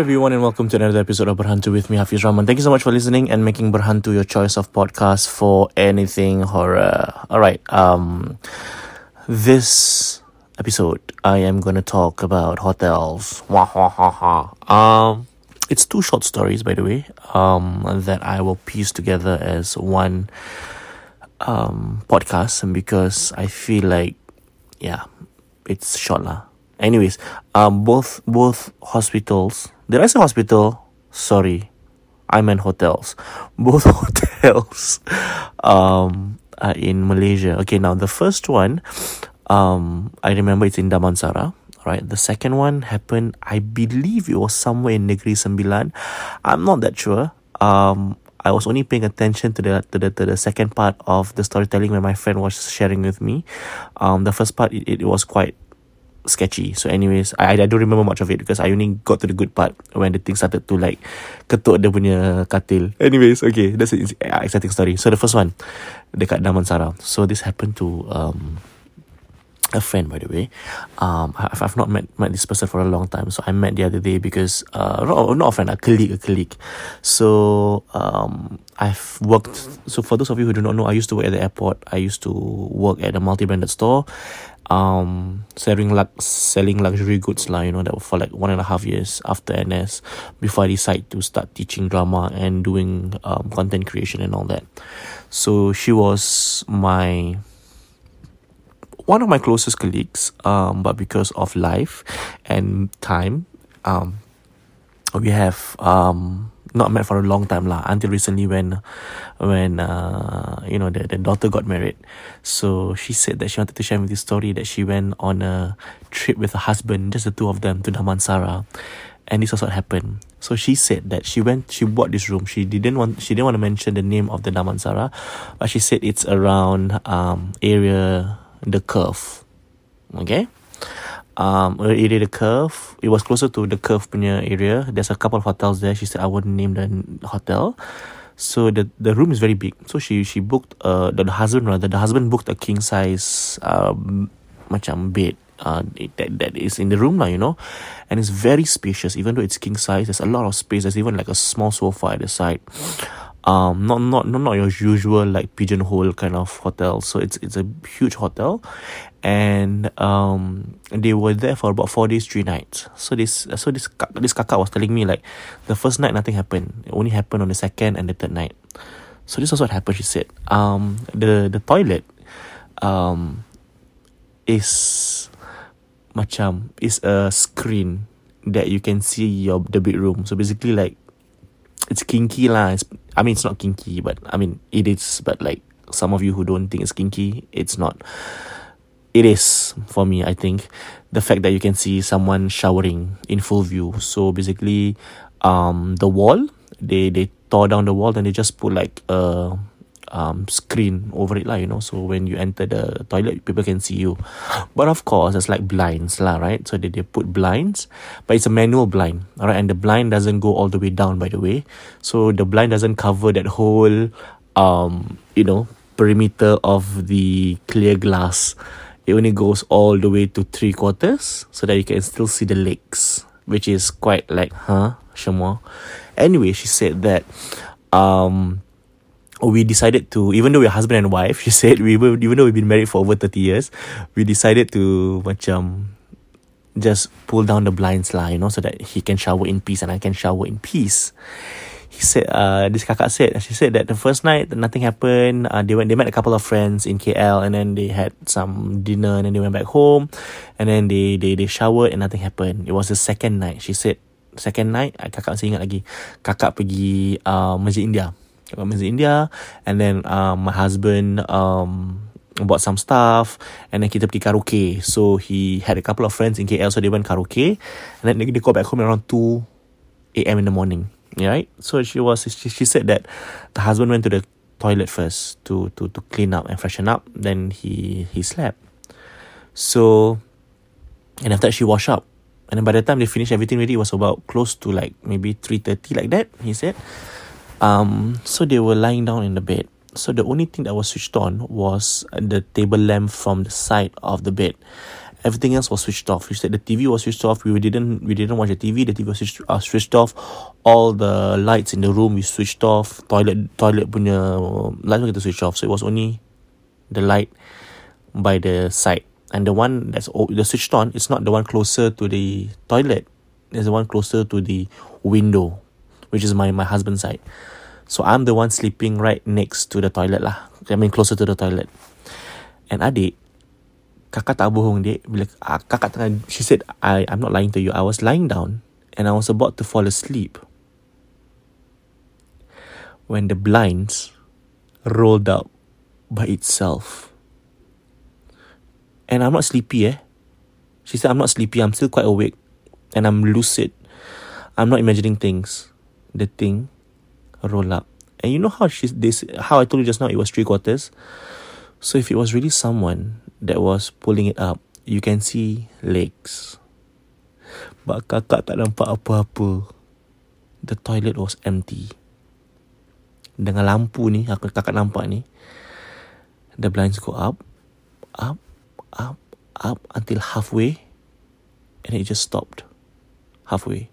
everyone, and welcome to another episode of Berhantu with me, Hafidz Rahman. Thank you so much for listening and making Berhantu your choice of podcast for anything horror. All right, um, this episode I am going to talk about hotels. Um, it's two short stories, by the way, um, that I will piece together as one um podcast, because I feel like, yeah, it's short lah. Anyways, um, both both hospitals. Did I say hospital? Sorry, I meant hotels. Both hotels, um, are in Malaysia. Okay, now the first one, um, I remember it's in Damansara. Right, the second one happened. I believe it was somewhere in Negeri Sembilan. I'm not that sure. Um, I was only paying attention to the to the to the second part of the storytelling when my friend was sharing with me. Um, the first part it, it was quite sketchy. So anyways, I I don't remember much of it because I only got to the good part when the thing started to like ketuk dia punya katil. Anyways, okay, that's an exciting story. So the first one, dekat Damansara. So this happened to um a friend by the way. Um, I've, I've not met met this person for a long time, so I met the other day because uh not, a friend, a colleague, a colleague. So um I've worked. So for those of you who do not know, I used to work at the airport. I used to work at a multi-branded store um selling lux selling luxury goods lah you know that for like one and a half years after NS before I decide to start teaching drama and doing um content creation and all that so she was my one of my closest colleagues um but because of life and time um we have um not met for a long time lah until recently when when uh you know the, the daughter got married. So she said that she wanted to share with this story that she went on a trip with her husband just the two of them to Damansara and this was what happened. So she said that she went she bought this room. She didn't want she didn't want to mention the name of the Damansara but she said it's around um area the curve. Okay? Um area the curve it was closer to the curve punya area. There's a couple of hotels there. She said I wouldn't name the hotel. So the the room is very big. So she she booked uh the, the husband rather the husband booked a king size um macam bed uh that that is in the room lah you know. And it's very spacious. Even though it's king size there's a lot of space. There's even like a small sofa at the side um not not not not your usual like pigeonhole kind of hotel. So it's it's a huge hotel. And um they were there for about four days three nights. So this so this this kakak was telling me like the first night nothing happened. It only happened on the second and the third night. So this was what happened she said. Um the the toilet um is macam is a screen that you can see your the bedroom. So basically like it's kinky lah. It's, I mean, it's not kinky, but I mean, it is. But like some of you who don't think it's kinky, it's not. It is for me. I think the fact that you can see someone showering in full view. So basically, um, the wall they they tore down the wall and they just put like a um, screen over it lah, you know. So when you enter the toilet, people can see you. But of course, it's like blinds lah, right? So they, they put blinds, but it's a manual blind, alright. And the blind doesn't go all the way down, by the way. So the blind doesn't cover that whole, um, you know, perimeter of the clear glass. It only goes all the way to three quarters, so that you can still see the legs, which is quite like, huh, Shamo. Anyway, she said that, um we decided to even though we're husband and wife she said we were even though we've been married for over 30 years we decided to macam just pull down the blinds lah you know so that he can shower in peace and I can shower in peace. He said uh this kakak said she said that the first night nothing happened uh, they went they met a couple of friends in KL and then they had some dinner and then they went back home and then they they they showered and nothing happened. It was the second night. She said second night kakak masih ingat lagi kakak pergi uh, Masjid India kat Masjid India and then um, my husband um, bought some stuff and then kita pergi karaoke. So he had a couple of friends in KL so they went karaoke. And then they, got back home around 2 a.m. in the morning right? So she was she, she said that the husband went to the toilet first to to to clean up and freshen up. Then he he slept. So and after that she washed up. And then by the time they finished everything ready it was about close to like maybe 3.30 like that he said um, so they were lying down in the bed. So the only thing that was switched on was the table lamp from the side of the bed. Everything else was switched off. She said the TV was switched off. We didn't we didn't watch the TV. The TV was switched, uh, switched off. All the lights in the room we switched off. Toilet toilet punya lights kita switched off. So it was only the light by the side. And the one that's the switched on, it's not the one closer to the toilet. It's the one closer to the window, which is my my husband's side. So I'm the one sleeping right next to the toilet lah. I mean closer to the toilet. And adik kakak tak bohong dek bila uh, kakak tengah she said I I'm not lying to you. I was lying down and I was about to fall asleep when the blinds rolled up by itself. And I'm not sleepy eh? She said I'm not sleepy. I'm still quite awake and I'm lucid. I'm not imagining things the thing roll up and you know how she this how I told you just now it was three quarters so if it was really someone that was pulling it up, you can see legs. But kakak tak nampak apa-apa. The toilet was empty. Dengan lampu ni, aku kakak nampak ni, the blinds go up, up, up, up until halfway, and it just stopped. Halfway.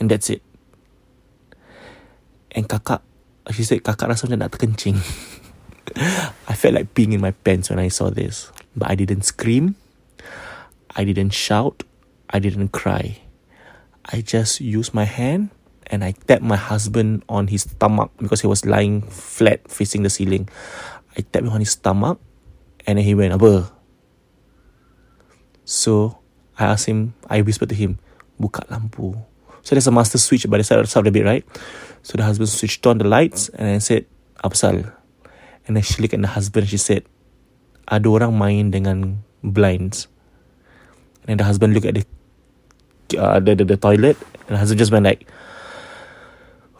And that's it. And kakak, she said kakak rasa macam nak terkencing. I felt like peeing in my pants when I saw this. But I didn't scream. I didn't shout. I didn't cry. I just used my hand and I tapped my husband on his stomach because he was lying flat facing the ceiling. I tapped him on his stomach and then he went, Apa? So I asked him, I whispered to him, Buka lampu. So there's a master switch by the side of the bed, right? So the husband switched on the lights and I said, Apa sal? And then she looked at the husband she said, Ada orang main dengan blinds. And then the husband looked at the uh, the, the, the toilet and the husband just went like,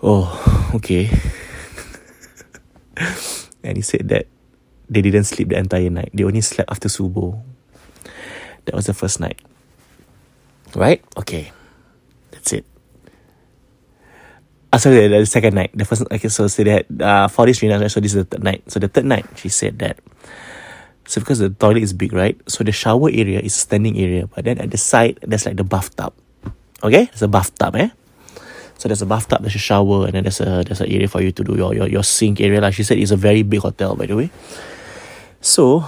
Oh, okay. and he said that they didn't sleep the entire night. They only slept after subuh. That was the first night. Right? Okay. Uh, sorry, the, the second night. The first okay, so, they had uh, three nights, right? So this is the third night. So the third night, she said that. So because the toilet is big, right? So the shower area is standing area, but then at the side there's like the bathtub. Okay, there's a bathtub, eh? So there's a bathtub, there's a shower, and then there's a there's an area for you to do your your, your sink area. Like she said, it's a very big hotel, by the way. So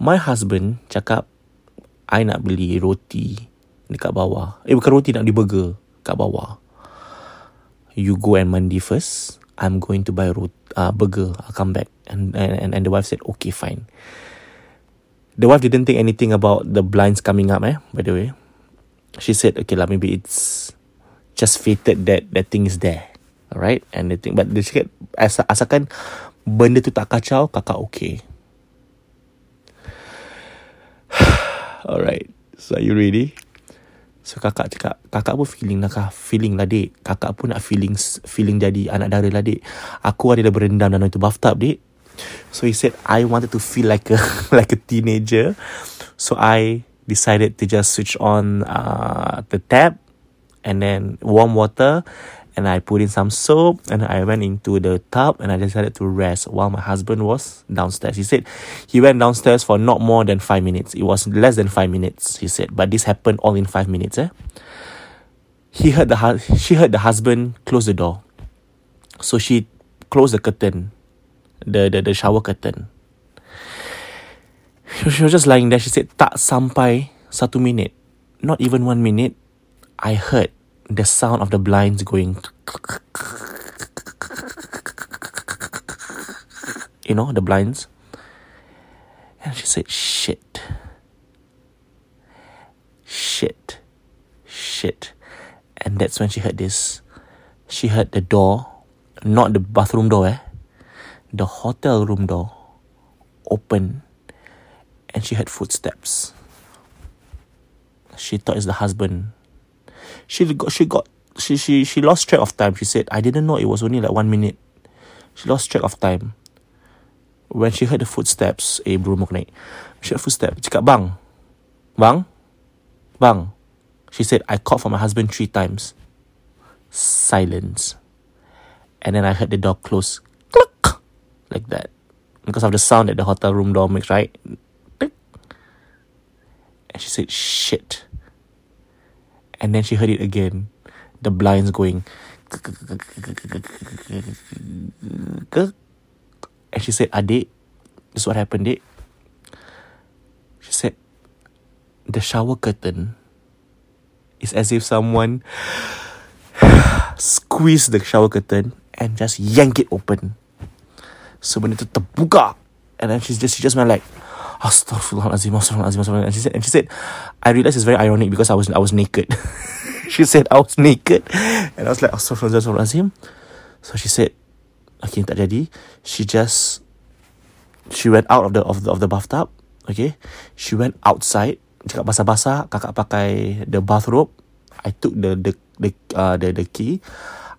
my husband cakap, I nak beli roti dekat bawah. Eh bukan roti nak beli burger kat bawah you go and mandi first. I'm going to buy a root, uh, burger. I'll come back. And, and, and the wife said, okay, fine. The wife didn't think anything about the blinds coming up, eh, by the way. She said, okay lah, maybe it's just fated that that thing is there. Alright? And the thing, but dia cakap, as, asalkan benda tu tak kacau, kakak okay. Alright. So are you ready? So kakak cakap Kakak pun feeling lah kah Feeling lah dek. Kakak pun nak feeling Feeling jadi anak dara lah dek. Aku ada dah berendam dalam itu bathtub dek. So he said I wanted to feel like a Like a teenager. So I Decided to just switch on uh, The tap And then Warm water and I put in some soap and I went into the tub and I decided to rest while my husband was downstairs. He said he went downstairs for not more than five minutes. It was less than five minutes, he said, but this happened all in five minutes. Eh? He heard the hu- she heard the husband close the door. So she closed the curtain, the, the, the shower curtain. She was just lying there. She said, tak sampai satu minute, not even one minute, I heard the sound of the blinds going you know the blinds and she said shit shit shit and that's when she heard this she heard the door not the bathroom door eh the hotel room door open and she heard footsteps she thought it's the husband she got she got she she she lost track of time. She said, I didn't know it was only like one minute. She lost track of time. When she heard the footsteps, eh bro naik. She heard footsteps. Cakap, bang. Bang. Bang. She said, I called for my husband three times. Silence. And then I heard the door close. Click. Like that. Because of the sound that the hotel room door makes, right? And she said, shit. And then she heard it again. The blinds going. And she said, Adik, this is what happened, Dik. She said, the shower curtain is as if someone squeezed the shower curtain and just yank it open. So benda tu terbuka. And then she's just she just went like Astaghfirullahalazim, Astaghfirullahalazim, Astaghfirullahalazim. And she said and she said, I realized it's very ironic because I was I was naked. she said I was naked. And I was like, Astaghfirullahalazim. So she said, Okay, tak jadi. She just she went out of the of the of the bathtub. Okay. She went outside. Cakap basah-basah, kakak pakai the bathrobe. I took the the the uh, the, the key.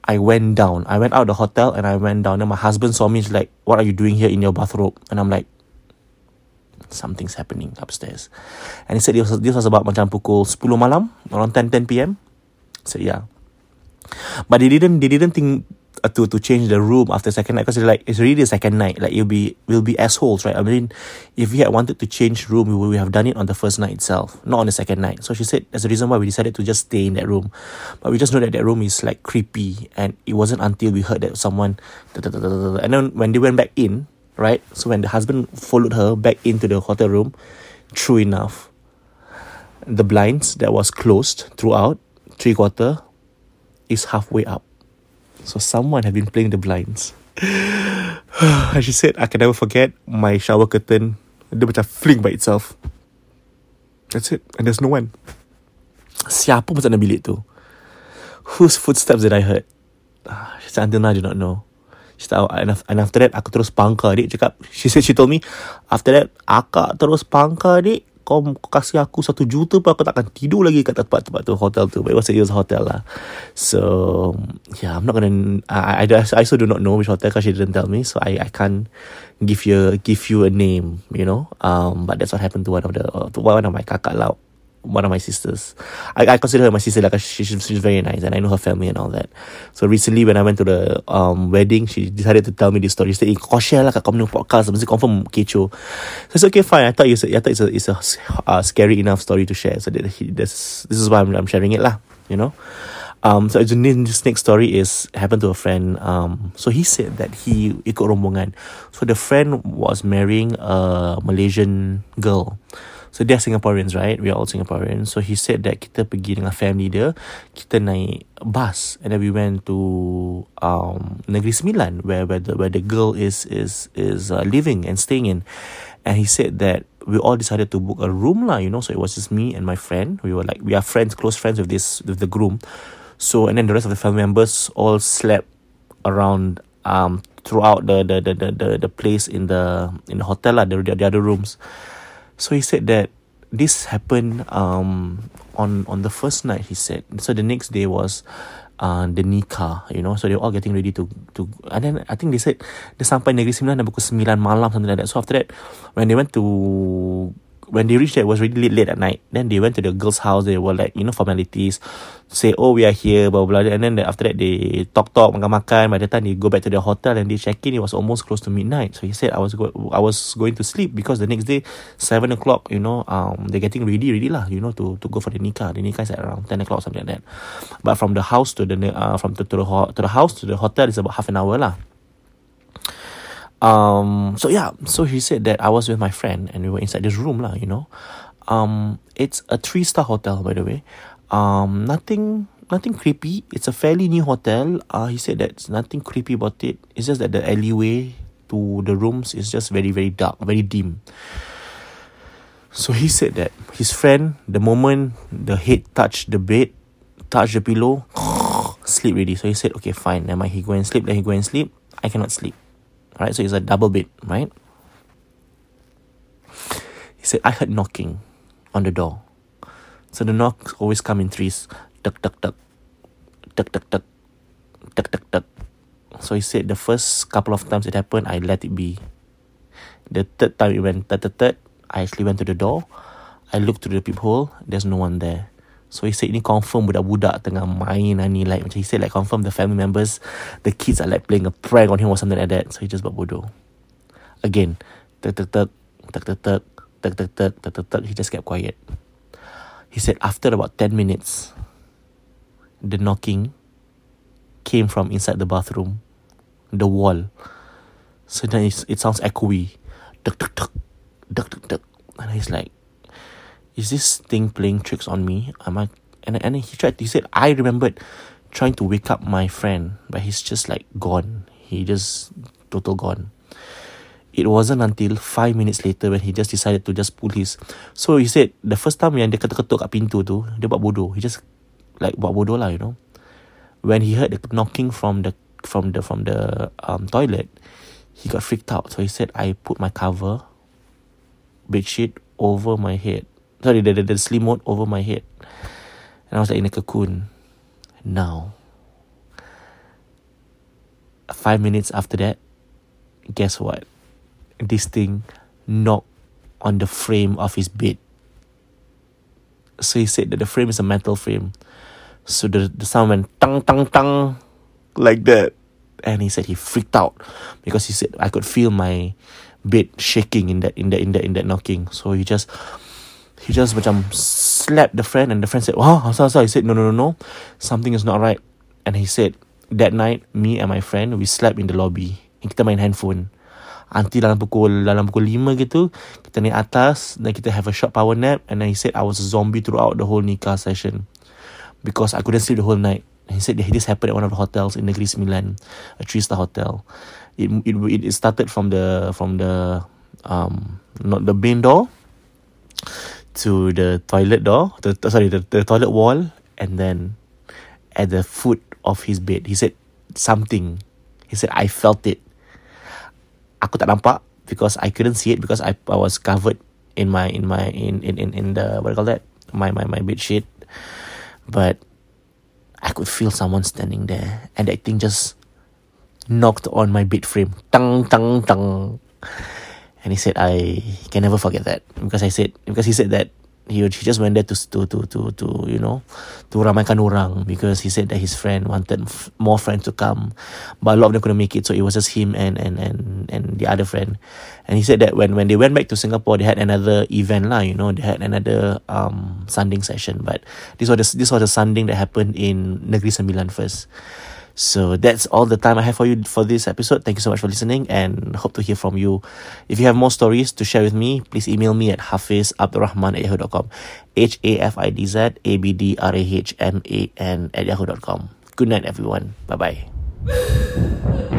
I went down. I went out the hotel and I went down. And my husband saw me. He's like, "What are you doing here in your bathrobe?" And I'm like, "Something's happening upstairs." And he said this was, this was about macam pukul 10 malam, around 10 10 p.m. So "Yeah." But they didn't. They didn't think uh, to to change the room after second night because it's like it's already the second night. Like you'll be will be assholes, right? I mean, if we had wanted to change room, we would have done it on the first night itself, not on the second night. So she said that's the reason why we decided to just stay in that room. But we just know that that room is like creepy, and it wasn't until we heard that someone, and then when they went back in, right? So when the husband followed her back into the hotel room, true enough, the blinds that was closed throughout three quarter is halfway up. So someone had been playing the blinds. and she said, I can never forget my shower curtain. Dia macam fling by itself. That's it. And there's no one. Siapa masuk dalam bilik tu? Whose footsteps did I heard? Ah, she said, until now I do not know. She said, and after that, aku terus pangka, adik. Cakap, she said, she told me, after that, akak terus pangka, adik. Kau kasih aku satu juta pun aku takkan tidur lagi kat tempat-tempat tu hotel tu. But it was, a hotel lah. So yeah I'm not gonna I, I, I also do not know which hotel because she didn't tell me. So I, I can't give you give you a name you know? Um, but that's what happened to one of the to one of my kakak lah one of my sisters. I, I consider her my sister like she, she's, she's very nice and I know her family and all that. So recently when I went to the um wedding, she decided to tell me this story. She said, kau share lah kat kau podcast. Mesti confirm kecoh. So it's okay, fine. I thought, it's a, I thought it's a, it's a uh, scary enough story to share. So that he, this, this is why I'm, I'm sharing it lah, you know. Um, so this next story is happened to a friend. Um, so he said that he ikut rombongan. So the friend was marrying a Malaysian girl. So they're Singaporeans, right? We are all Singaporeans. So he said that kita pergi dengan family dia, kita naik bus and then we went to um Negeri Sembilan where where the where the girl is is is uh, living and staying in. And he said that we all decided to book a room lah, you know. So it was just me and my friend. We were like we are friends, close friends with this with the groom. So and then the rest of the family members all slept around um throughout the the the the the, the place in the in the hotel lah, the, the, the other rooms. So he said that this happened um on on the first night he said. So the next day was uh, the nikah, you know. So they were all getting ready to to and then I think they said dia sampai Negeri Sembilan dah pukul 9 malam something like that. So after that when they went to when they reached there, it was really late, late at night. Then they went to the girl's house. They were like, you know, formalities. Say, oh, we are here, blah, blah, blah. And then after that, they talk, talk, makan, makan. By the time they go back to the hotel and they check in, it was almost close to midnight. So he said, I was go- I was going to sleep because the next day, 7 o'clock, you know, um, they're getting ready, ready lah, you know, to, to go for the nikah. The nikah is at around 10 o'clock, something like that. But from the house to the, uh, from the, to the, ho- to the house to the hotel is about half an hour lah. Um, so yeah, so he said that I was with my friend and we were inside this room lah, you know. Um, it's a three star hotel, by the way. Um, nothing, nothing creepy. It's a fairly new hotel. Uh, he said that nothing creepy about it. It's just that the alleyway to the rooms is just very, very dark, very dim. So he said that his friend, the moment the head touched the bed, touched the pillow, sleep ready. So he said, okay, fine, never mind. He go and sleep. Then he go and sleep. I cannot sleep. Right, so it's a double bed, right? He said, I heard knocking on the door. So the knocks always come in threes. Tuck, tuck, tuck. Tuck, tuck, tuck. Tuck, tuck, tuck. So he said the first couple of times it happened, I let it be. The third time it went third, third, I actually went to the door. I looked through the peephole. There's no one there. So he said ini confirm budak-budak tengah main ni like macam he said like confirm the family members the kids are like playing a prank on him or something like that. So he just buat bodoh. Again, tek tek tek tek tek tek tek tek tek tek tek tek he just kept quiet. He said after about 10 minutes, the knocking came from inside the bathroom, the wall. So then it sounds echoey. Duck, duck, duck, duck, duck, duck. And he's like, is this thing playing tricks on me? Am I? And, and he tried, he said, I remembered trying to wake up my friend, but he's just like gone. He just total gone. It wasn't until five minutes later when he just decided to just pull his. So he said the first time yang dia ketuk-ketuk kat pintu tu, dia buat bodoh. He just like buat bodoh lah, you know. When he heard the knocking from the from the from the um, toilet, he got freaked out. So he said, I put my cover, bed sheet over my head. Sorry, the, the, the mode over my head. And I was like in a cocoon. Now, five minutes after that, guess what? this thing knocked on the frame of his bed. So he said that the frame is a metal frame. So the, the sound went tang tang tang like that. And he said he freaked out because he said I could feel my bed shaking in that in that in that in that knocking. So he just he just macam slapped the friend and the friend said, Oh, sorry, sorry. He said, No, no, no, no. Something is not right. And he said, that night, me and my friend, we slept in the lobby. Kita main handphone. Until dalam pukul dalam pukul 5 gitu kita naik atas dan kita have a short power nap and then he said I was a zombie throughout the whole nikah session because I couldn't sleep the whole night he said that this happened at one of the hotels in Negeri Sembilan a three star hotel it, it it started from the from the um not the main door to the toilet door the sorry the, the toilet wall and then at the foot of his bed he said something. He said I felt it. Aku tak nampak because I couldn't see it because I I was covered in my in my in in in, in the what do you call that? My my my bed sheet. But I could feel someone standing there and that thing just knocked on my bed frame. Tang tang tang and he said I can never forget that. Because I said because he said that he, he just went there to, to to to to you know to ramaikan orang because he said that his friend wanted f- more friends to come. But a lot of them couldn't make it so it was just him and and and and the other friend. And he said that when when they went back to Singapore they had another event lah you know they had another um sanding session. But this was the, this was the sanding that happened in Negeri Sembilan first so that's all the time I have for you for this episode. Thank you so much for listening and hope to hear from you. If you have more stories to share with me, please email me at hafizabdurrahman at yahoo.com. H A F I D Z A B D R A H M A N at yahoo.com. Good night, everyone. Bye bye.